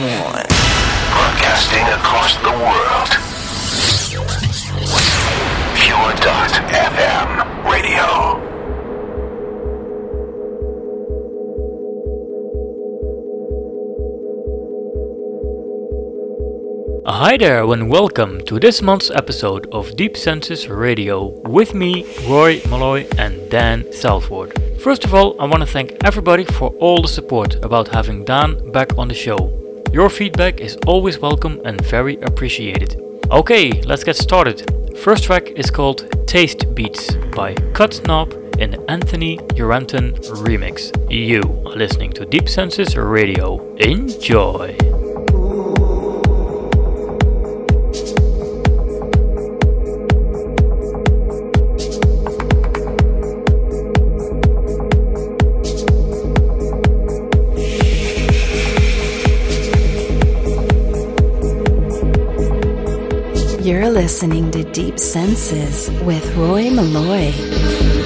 one. Broadcasting across the world. Pure.fm radio. Hi there and welcome to this month's episode of Deep Senses Radio with me, Roy Malloy and Dan Southward. First of all, I want to thank everybody for all the support about having Dan back on the show. Your feedback is always welcome and very appreciated. Okay, let's get started. First track is called Taste Beats by Cut Knob in Anthony Yarranton remix. You are listening to Deep Senses Radio. Enjoy! Listening to Deep Senses with Roy Malloy.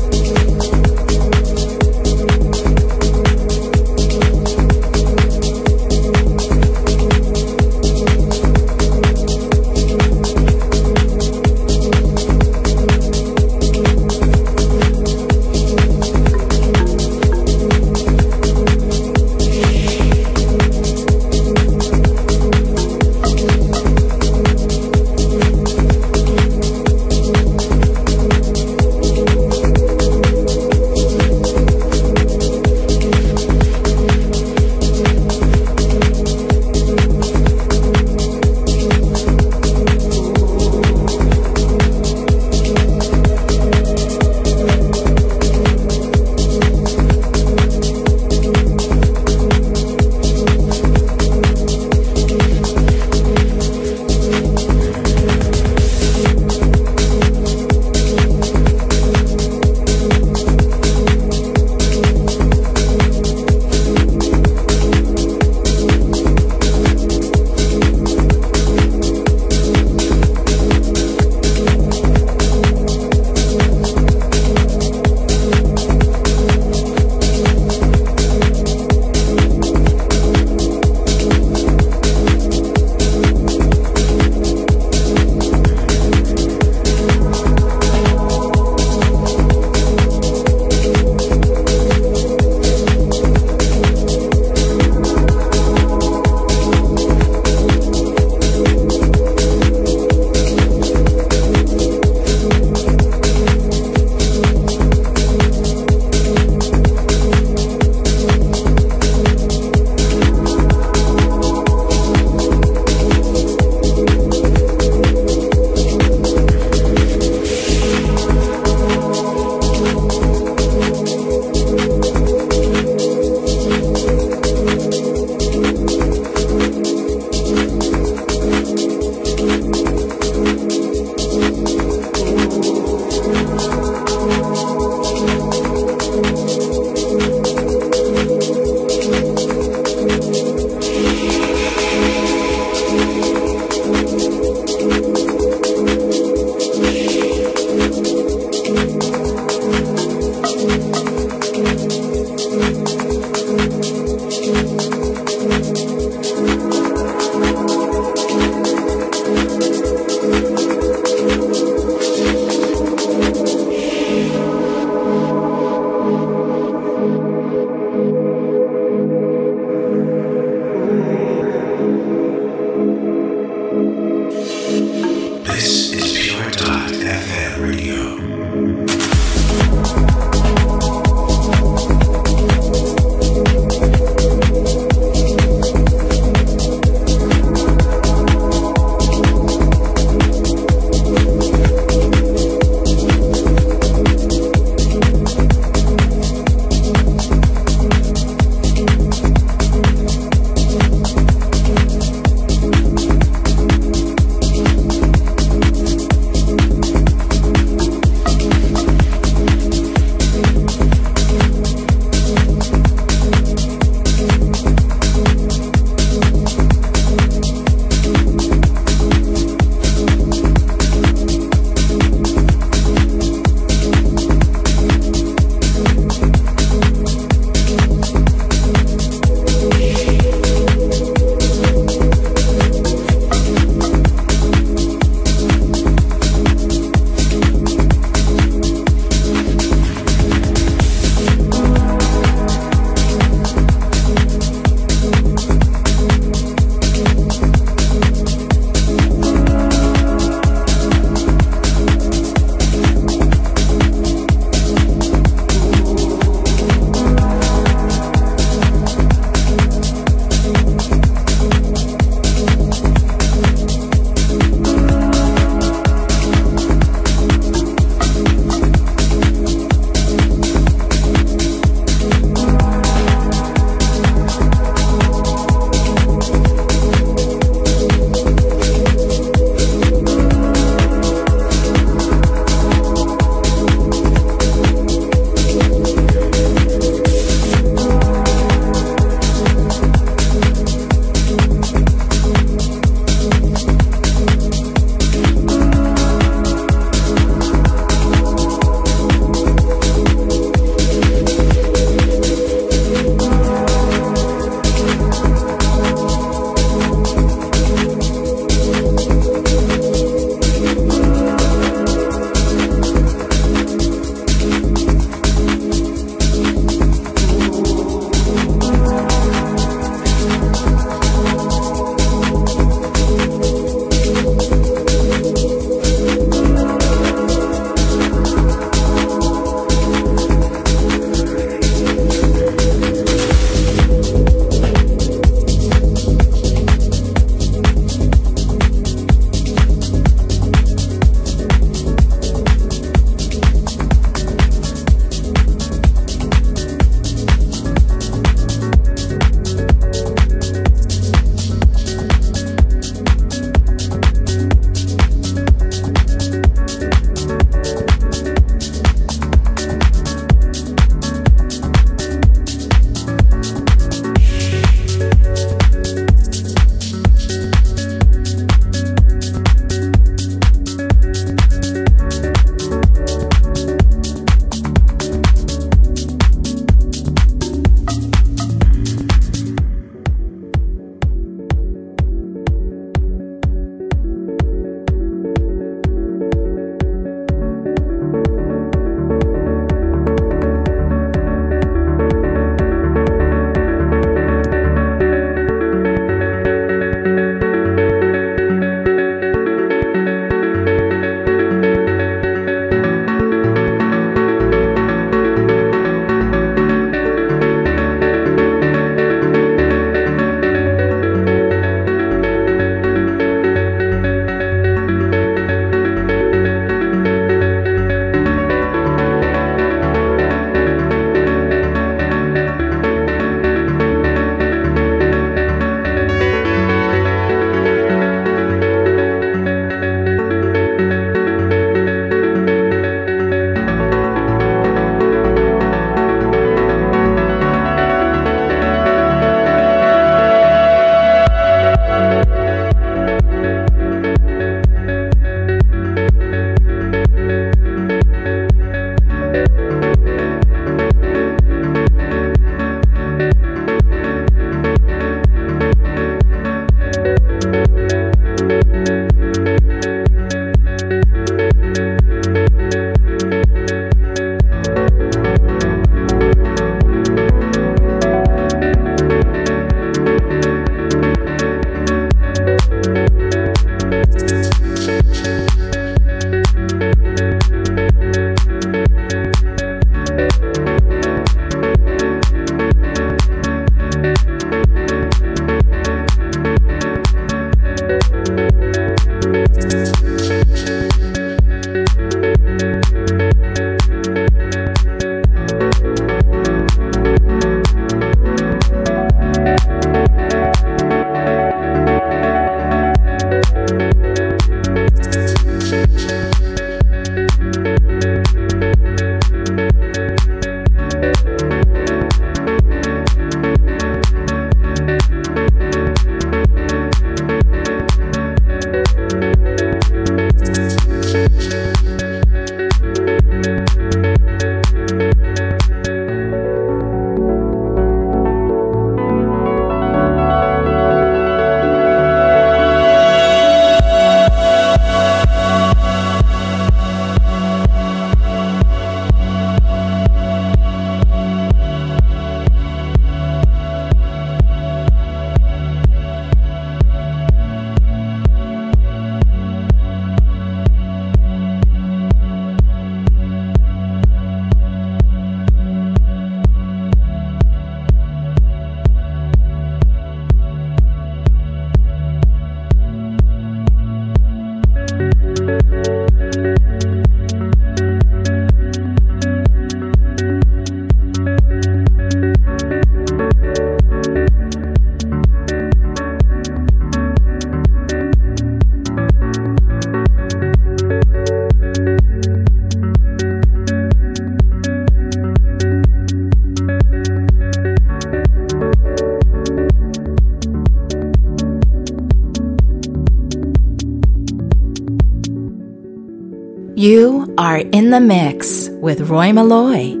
You are in the mix with Roy Malloy.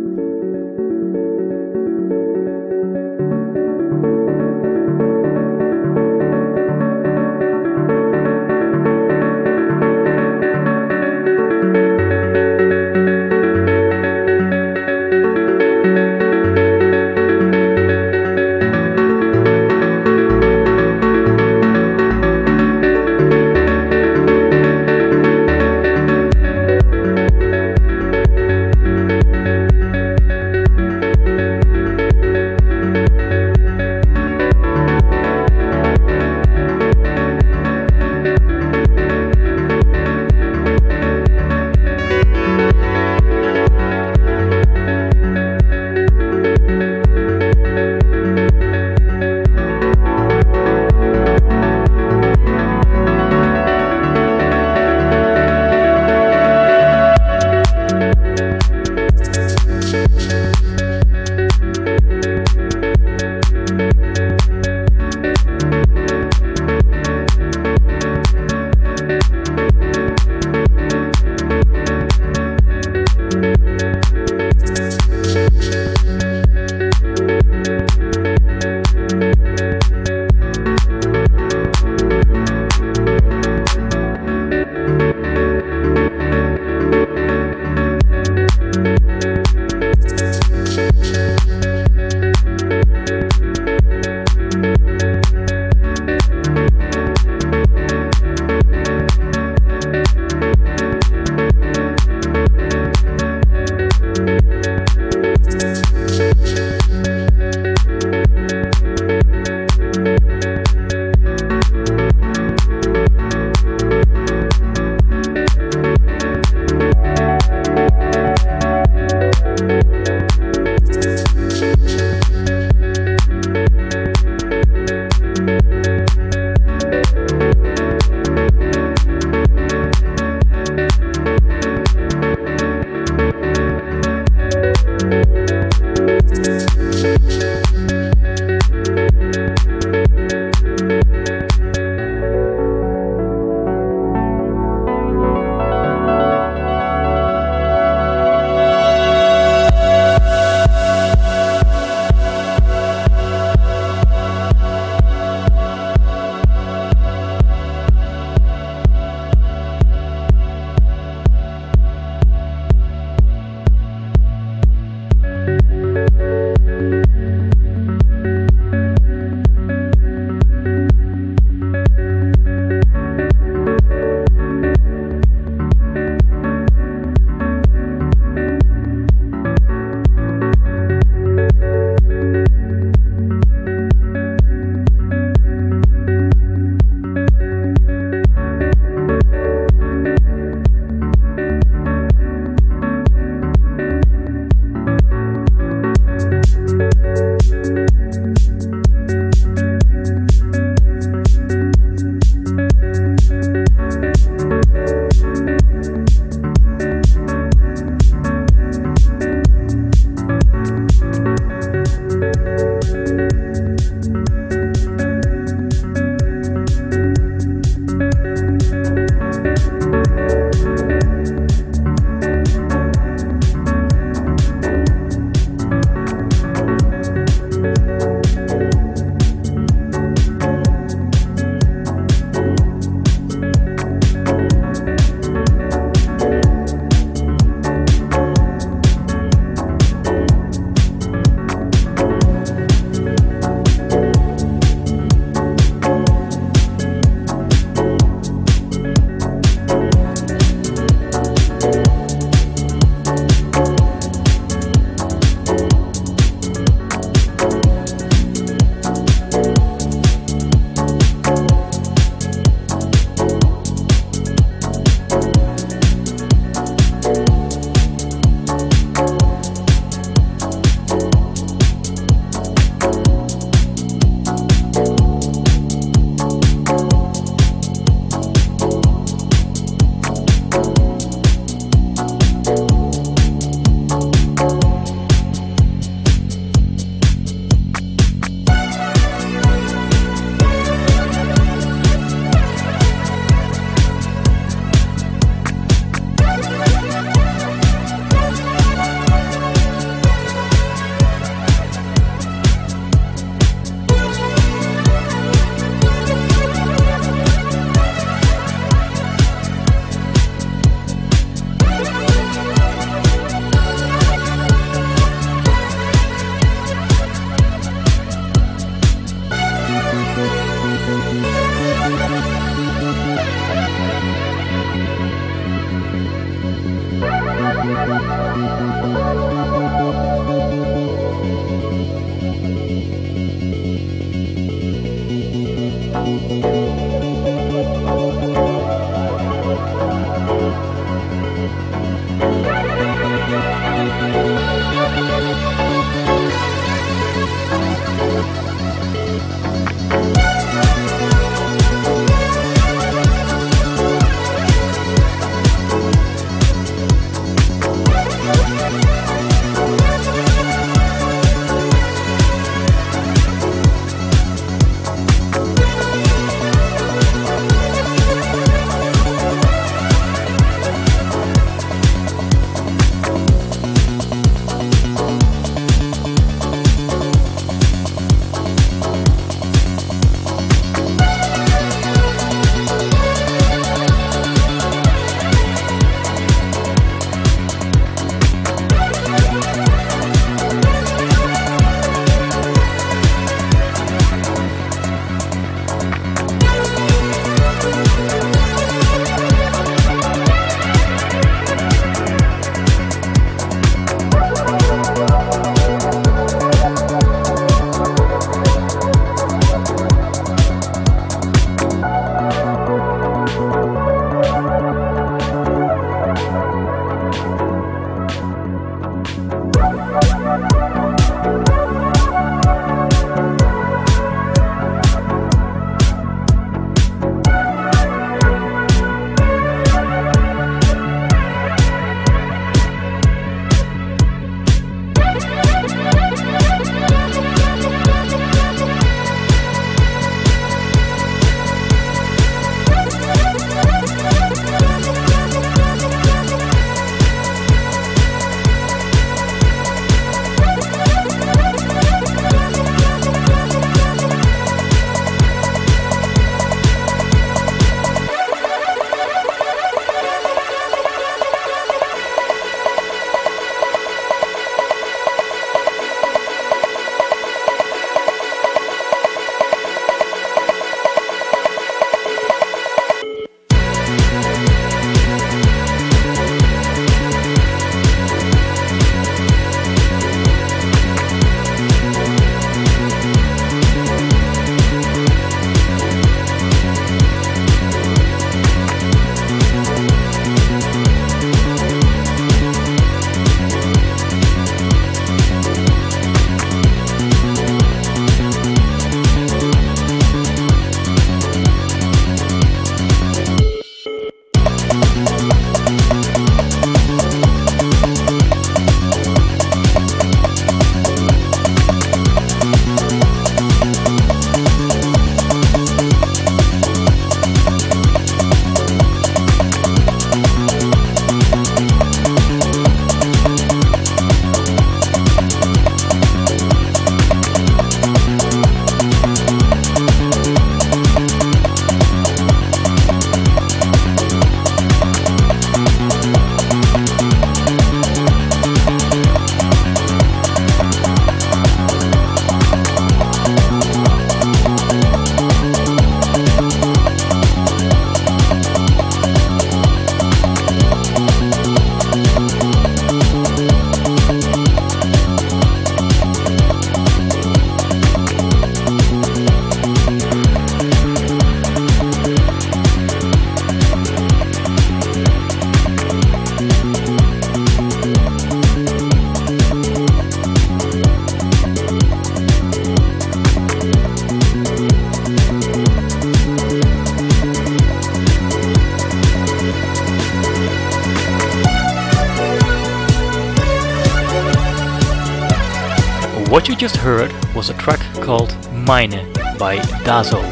Daso.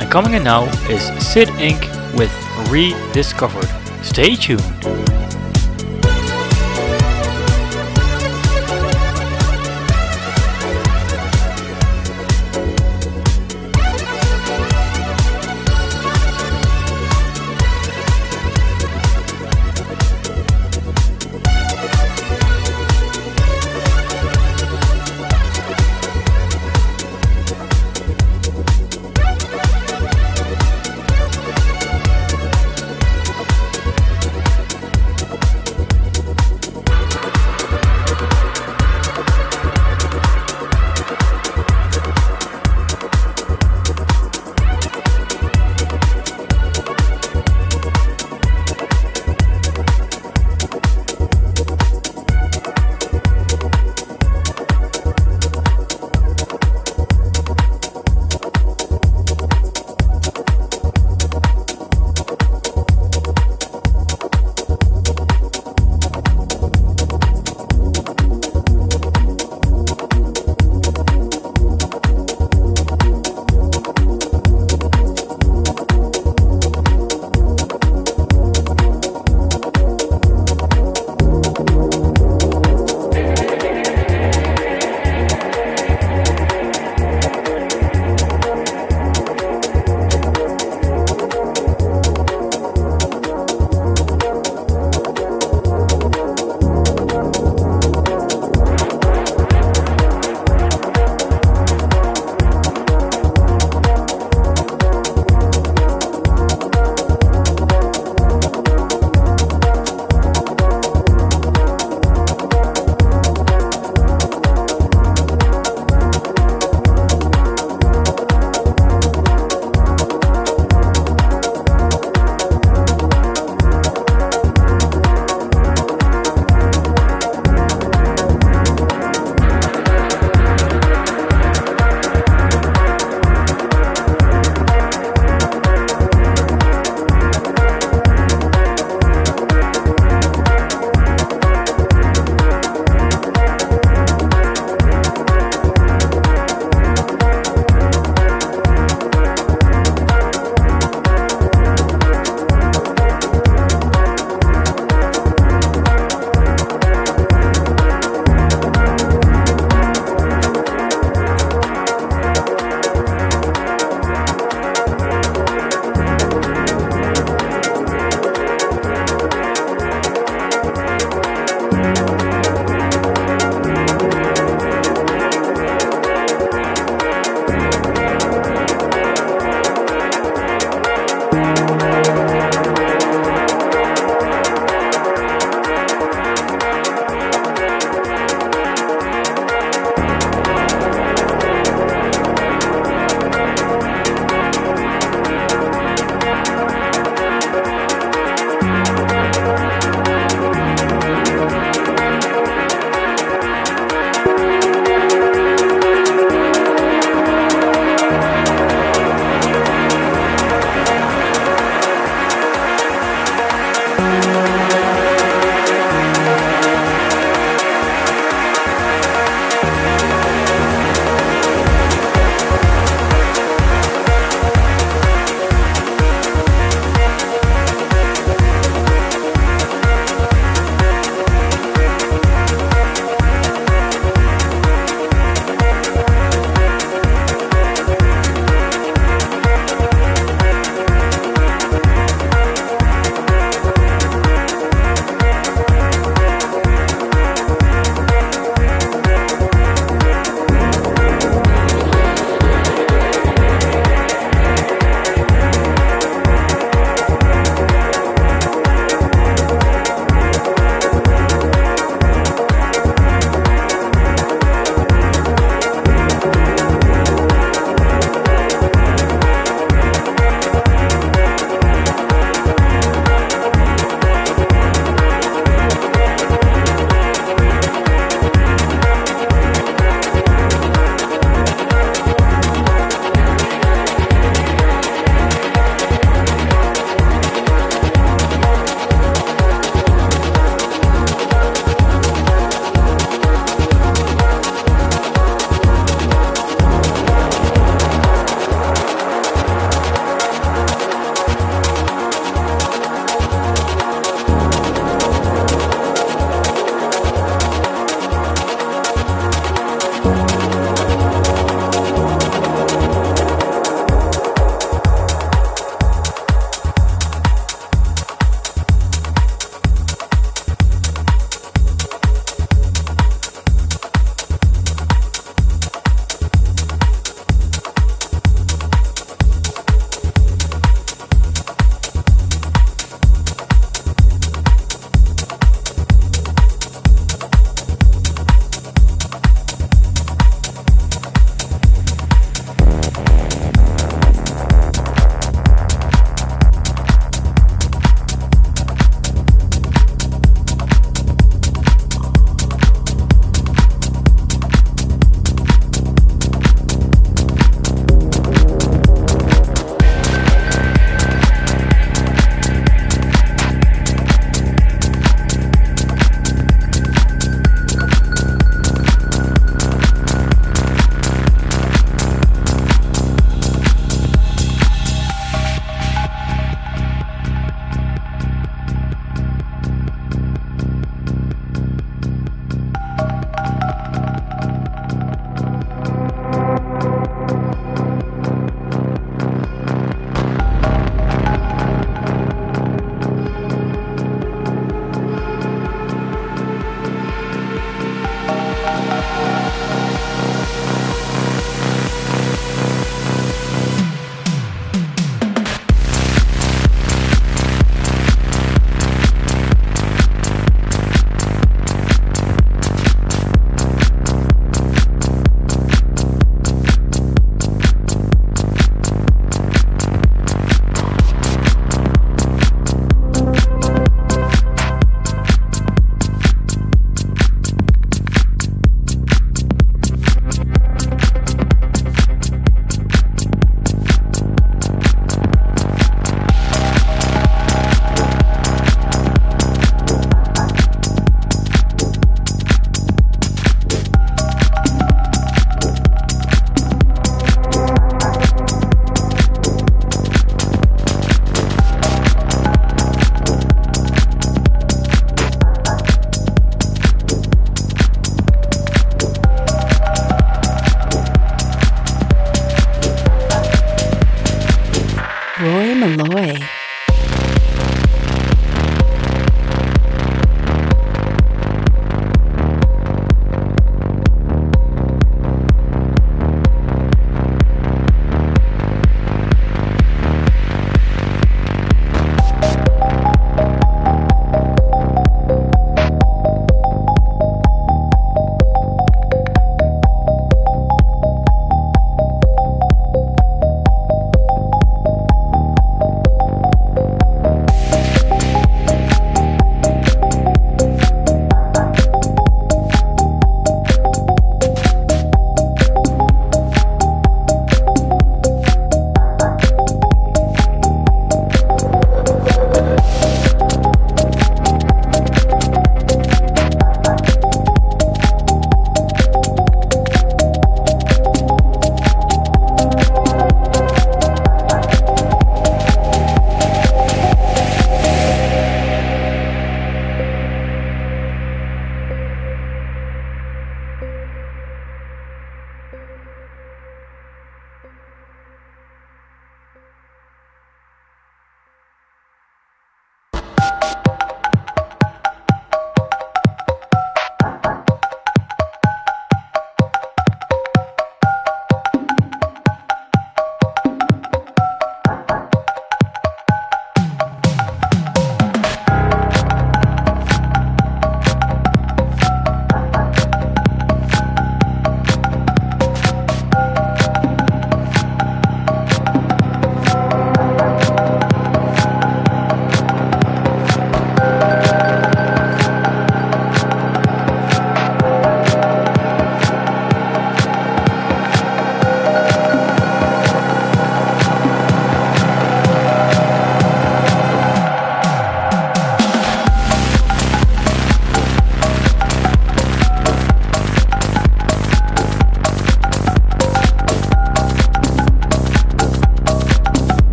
And coming in now is Cid Inc. with Rediscovered. Stay tuned.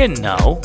Coming in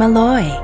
Malloy.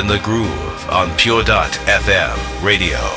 In the groove on Pure.fm radio.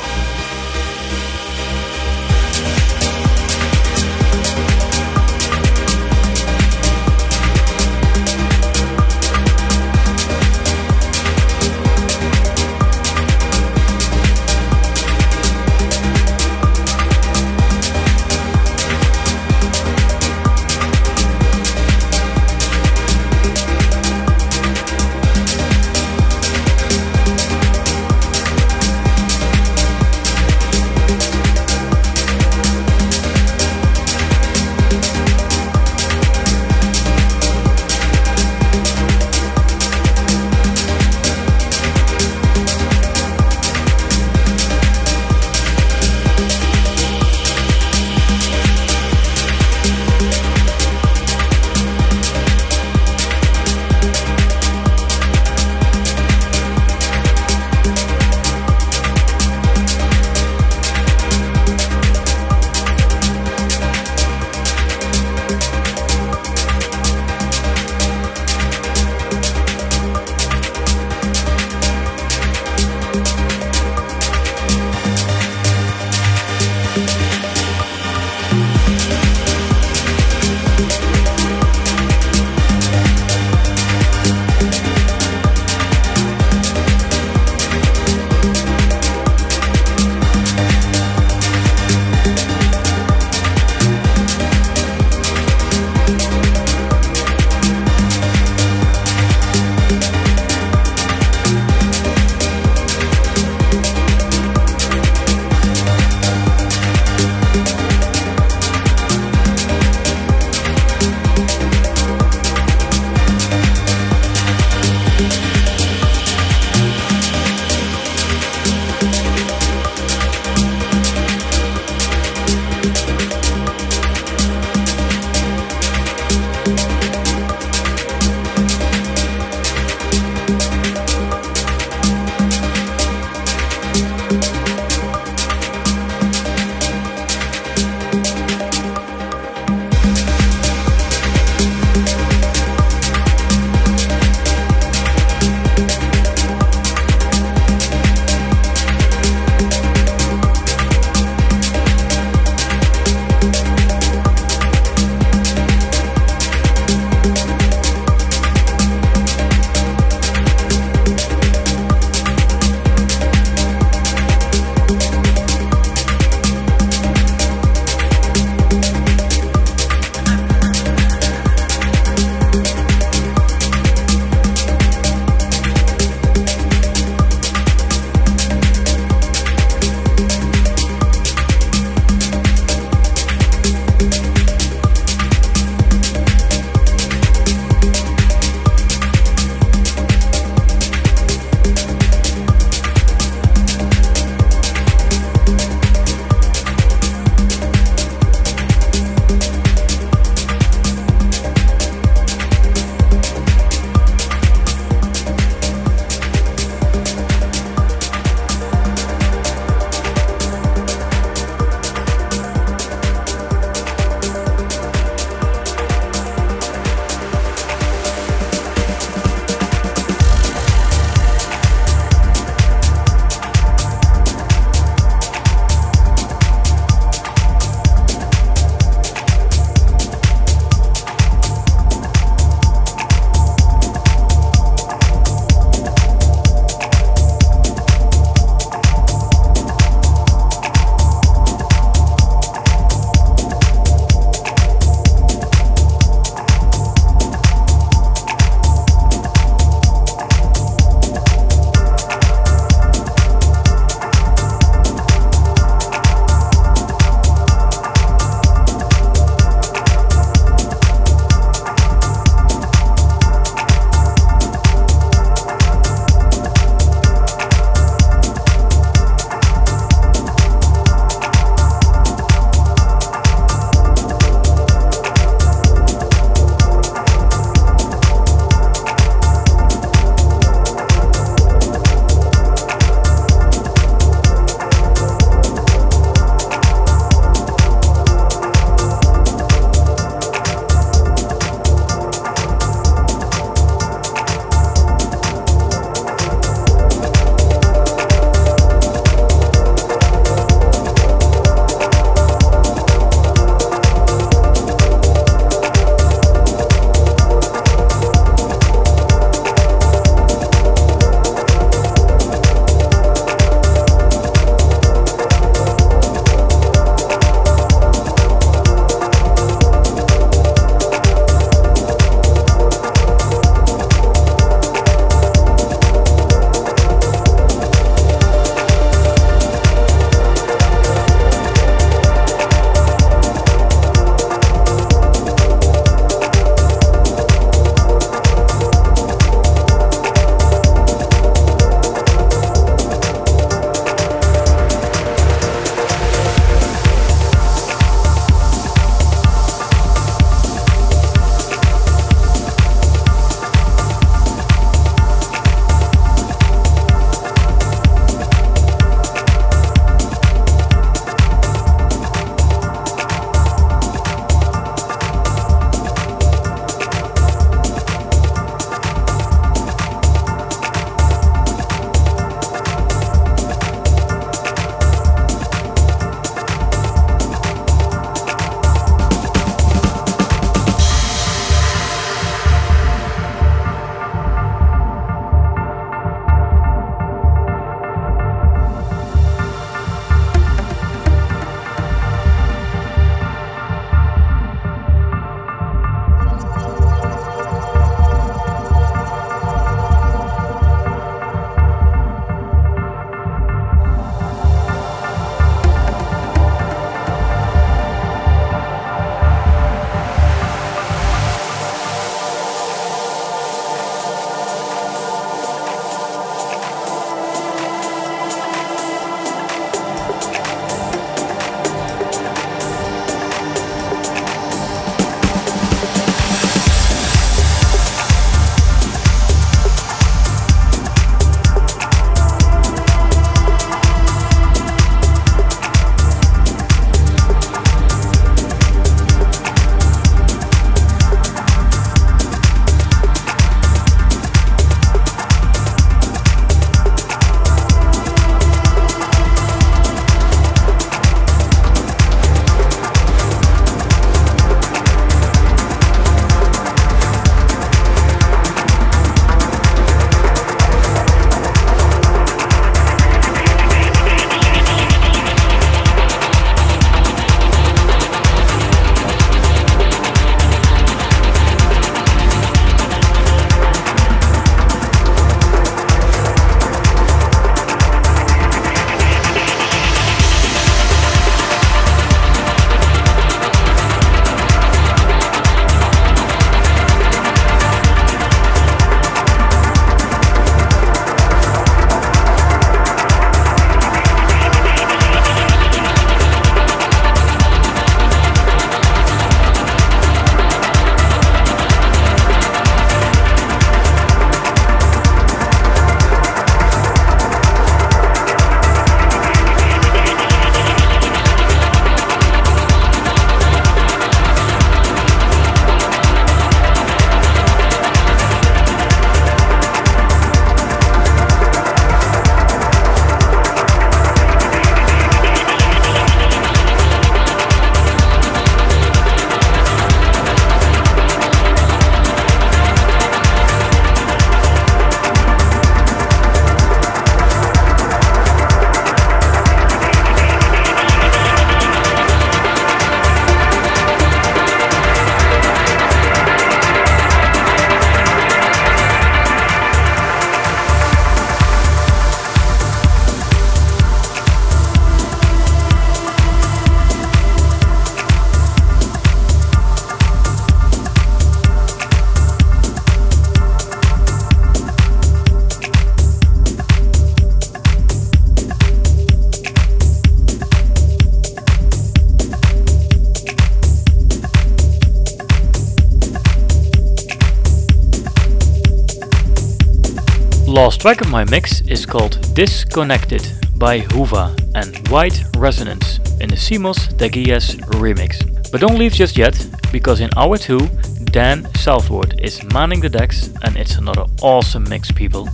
Track of my mix is called Disconnected by Hoova and White Resonance in the Simos Tagias remix. But don't leave just yet, because in hour 2, Dan Southward is manning the decks and it's another awesome mix, people.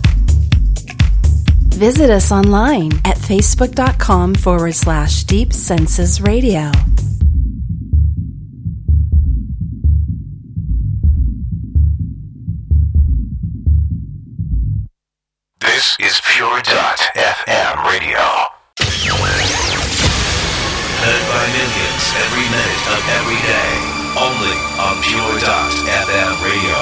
Visit us online at facebook.com forward slash deep senses radio. Radio. Heard by millions every minute of every day. Only on Pure Dot FM radio.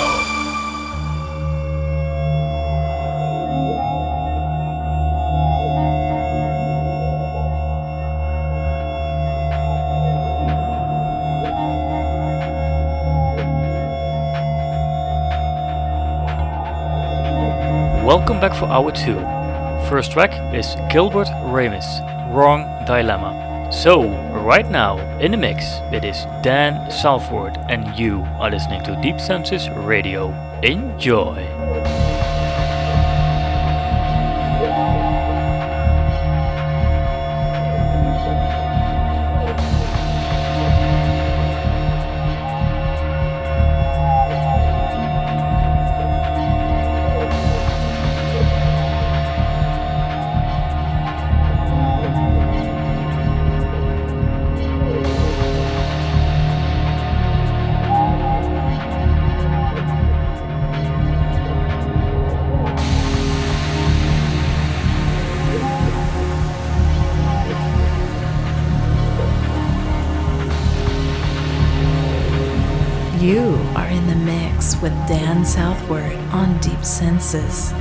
Welcome back for hour 2. First track is Gilbert Ramos, Wrong Dilemma. So, right now, in the mix, it is Dan Southward, and you are listening to Deep Senses Radio. Enjoy! Dan Southward on Deep Senses.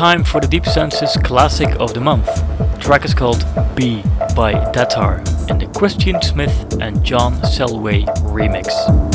Time for the Deep Senses Classic of the Month. The track is called B by Datar in the Christian Smith and John Selway remix.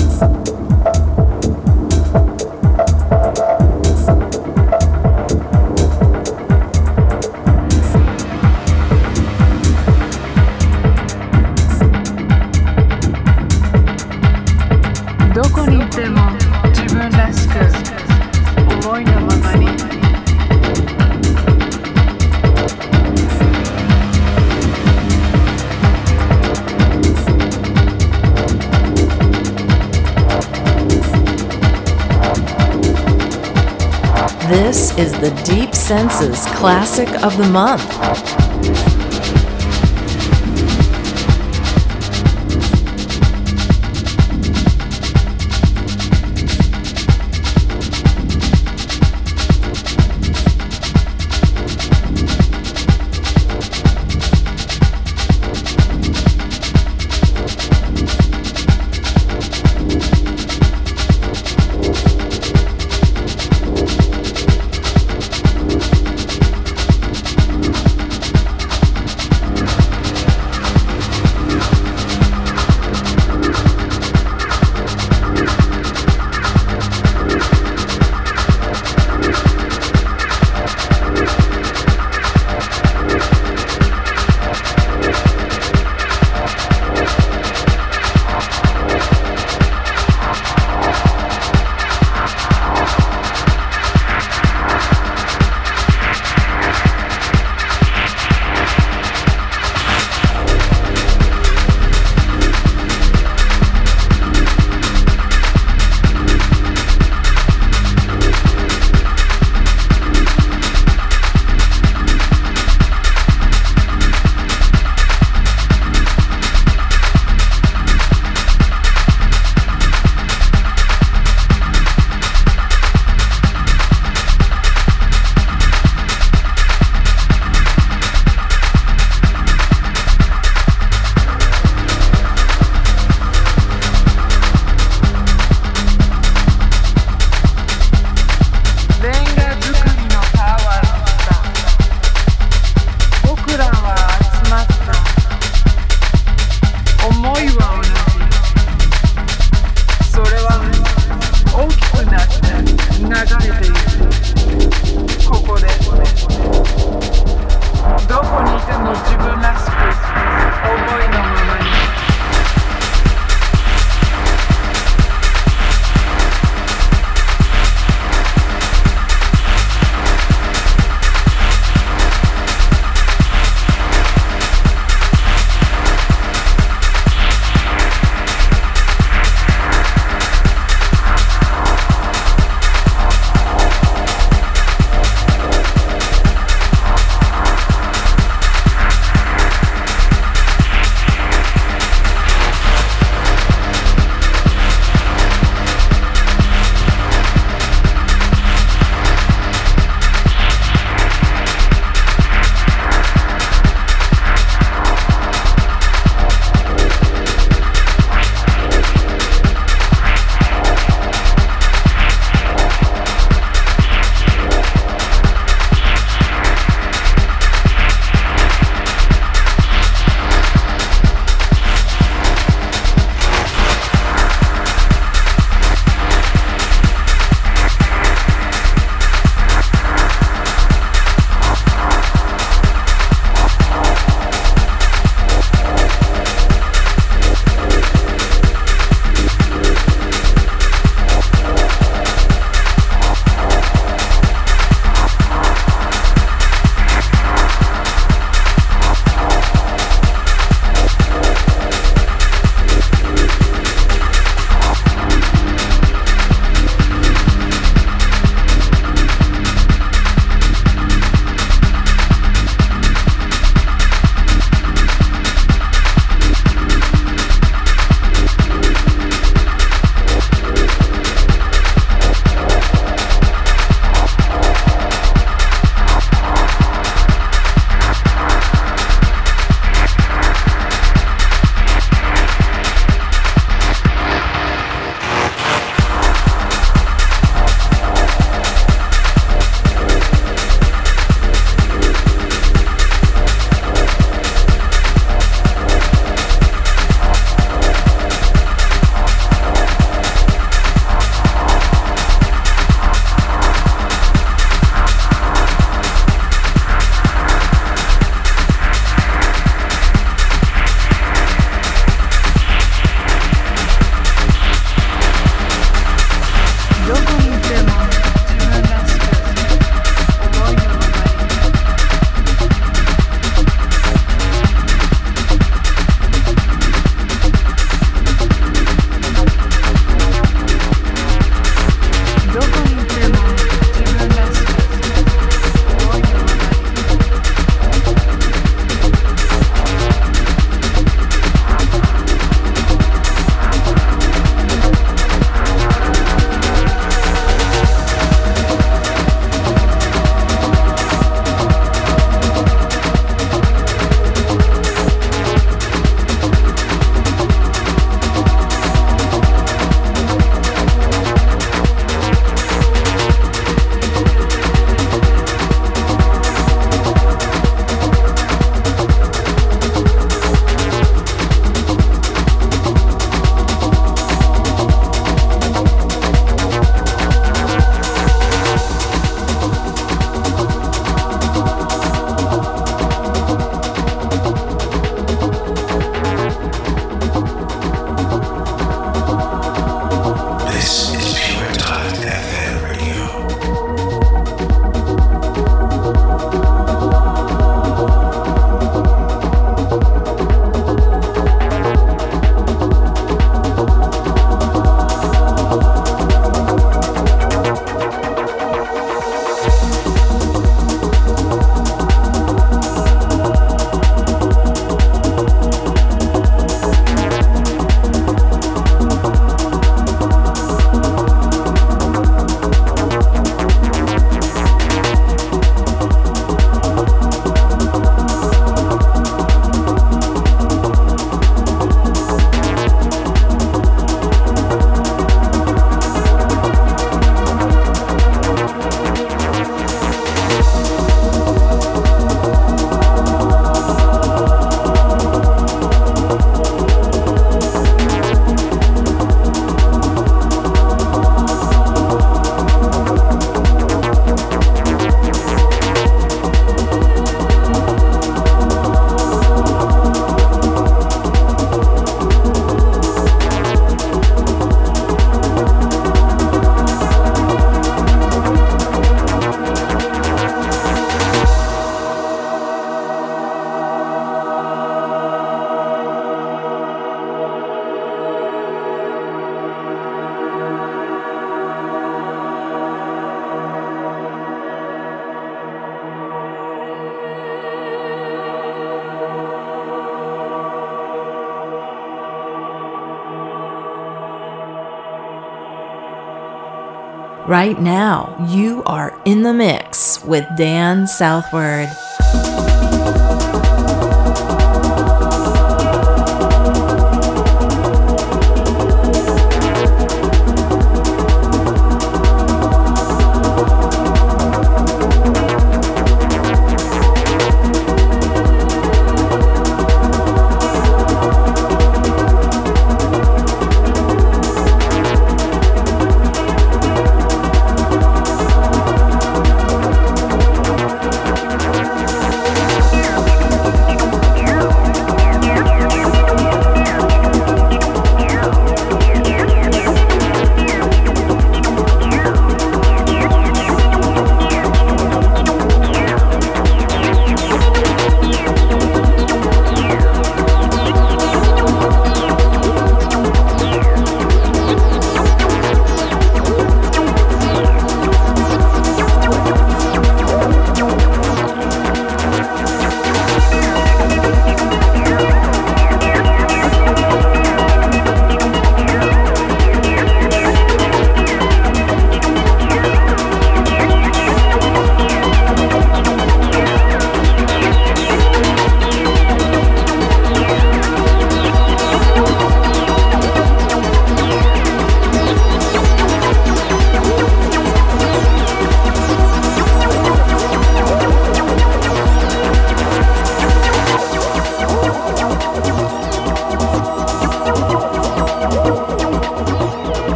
Is the Deep Senses Classic of the Month. Right now, you are in the mix with Dan Southward.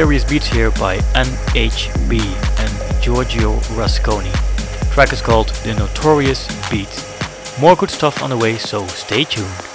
Mysterious Beats here by NHB and Giorgio Rusconi. track is called The Notorious Beats. More good stuff on the way, so stay tuned.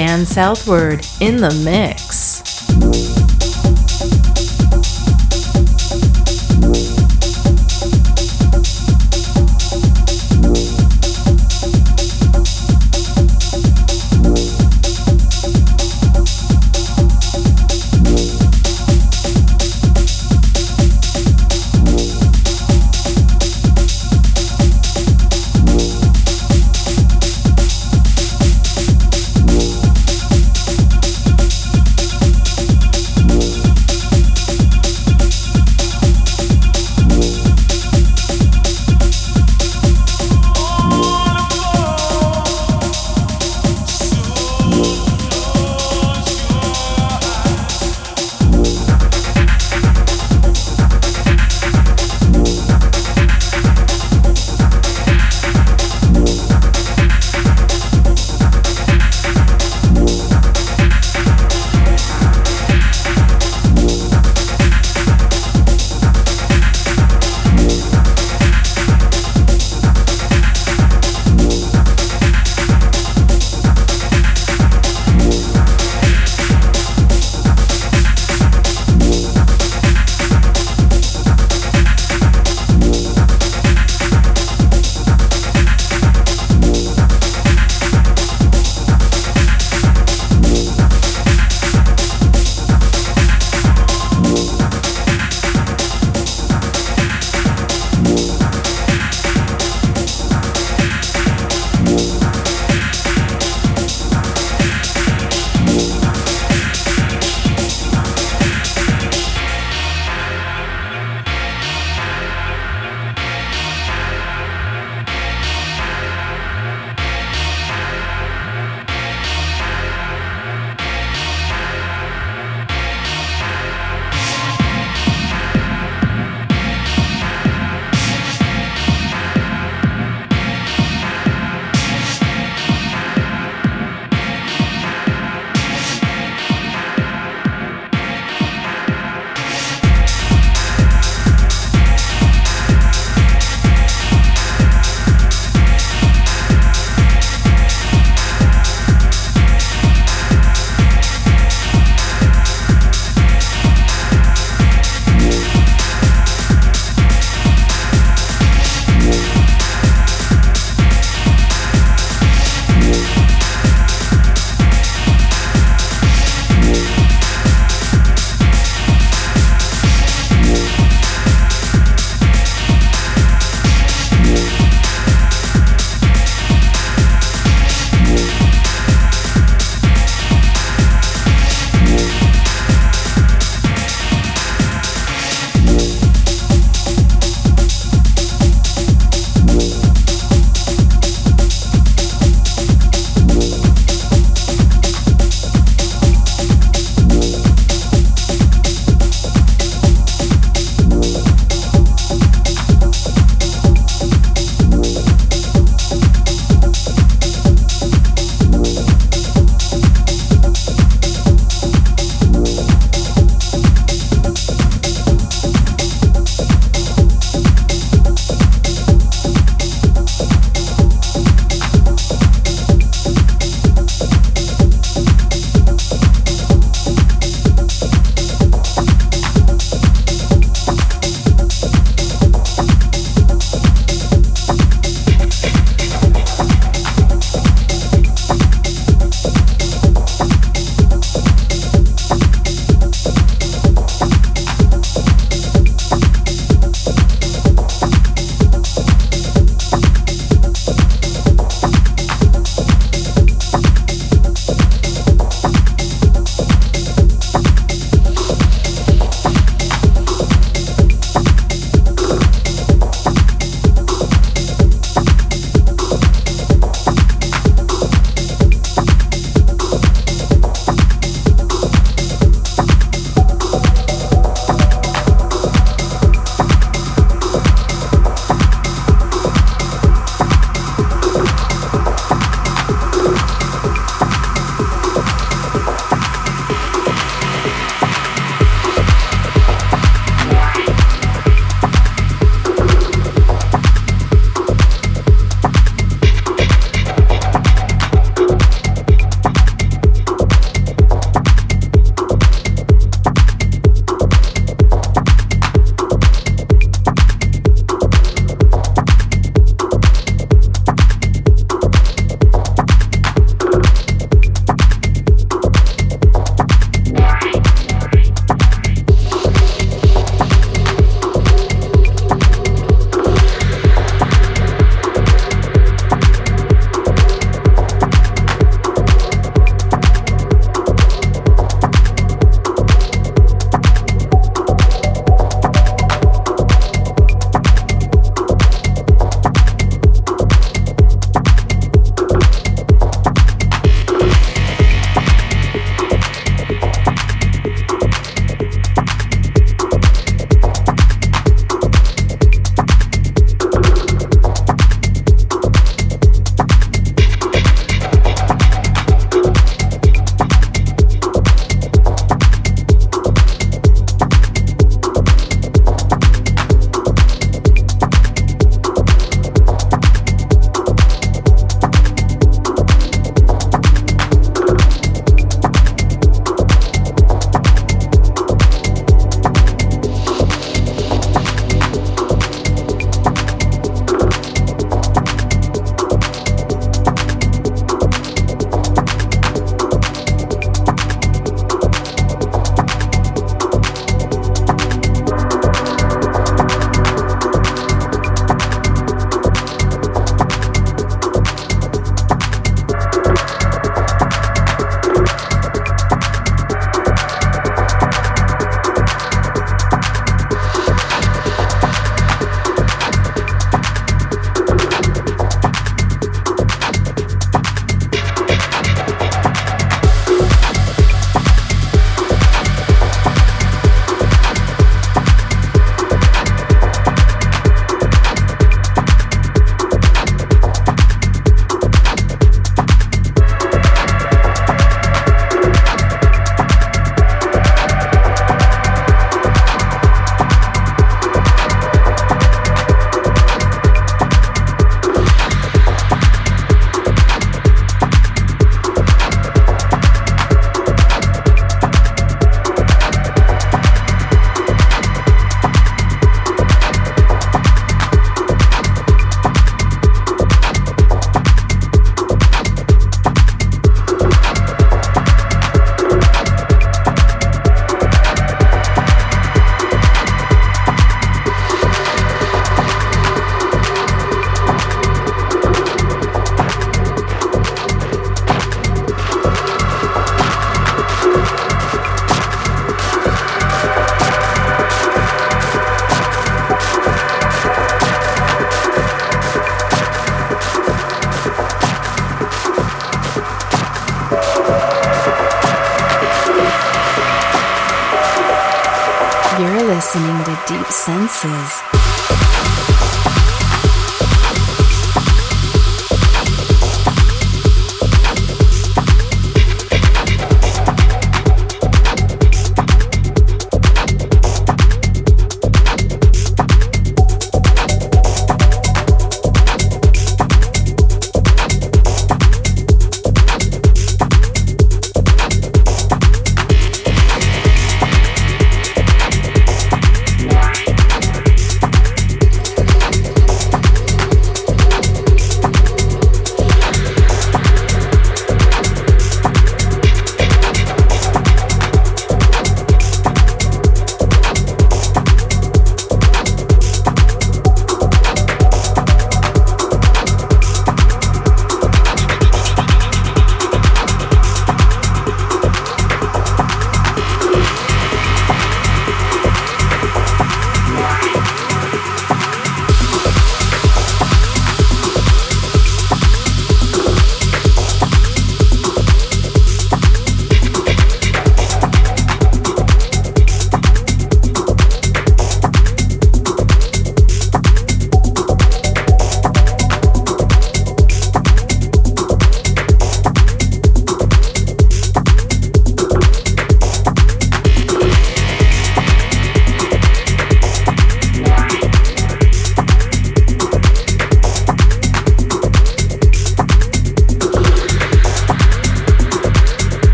Dan Southward in the mix.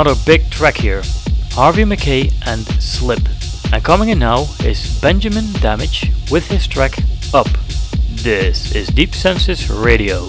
Another big track here. Harvey McKay and Slip. And coming in now is Benjamin Damage with his track Up. This is Deep Senses Radio.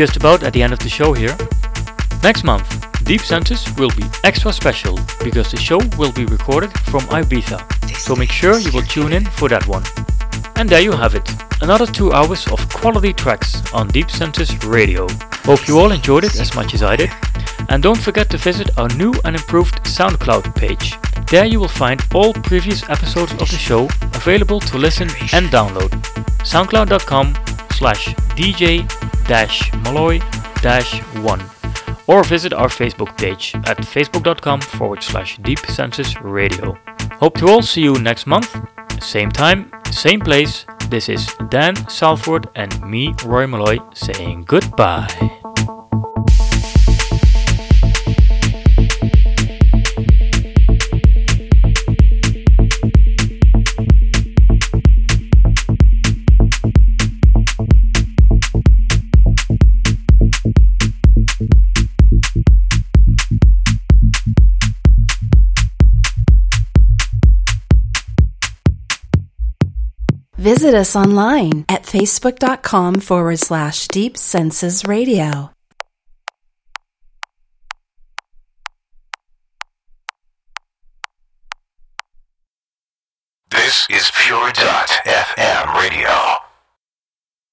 Just about at the end of the show here. Next month, Deep Senses will be extra special because the show will be recorded from Ibiza, so make sure you will tune in for that one. And there you have it, another two hours of quality tracks on Deep Senses Radio. Hope you all enjoyed it as much as I did. And don't forget to visit our new and improved SoundCloud page. There you will find all previous episodes of the show available to listen and download. soundcloud.com slash DJ Malloy 1 or visit our Facebook page at facebook.com forward slash deep senses radio. Hope to all see you next month, same time, same place. This is Dan Southward and me, Roy Malloy, saying goodbye. Visit us online at facebook.com forward slash deep senses radio. This is Pure Dot FM Radio.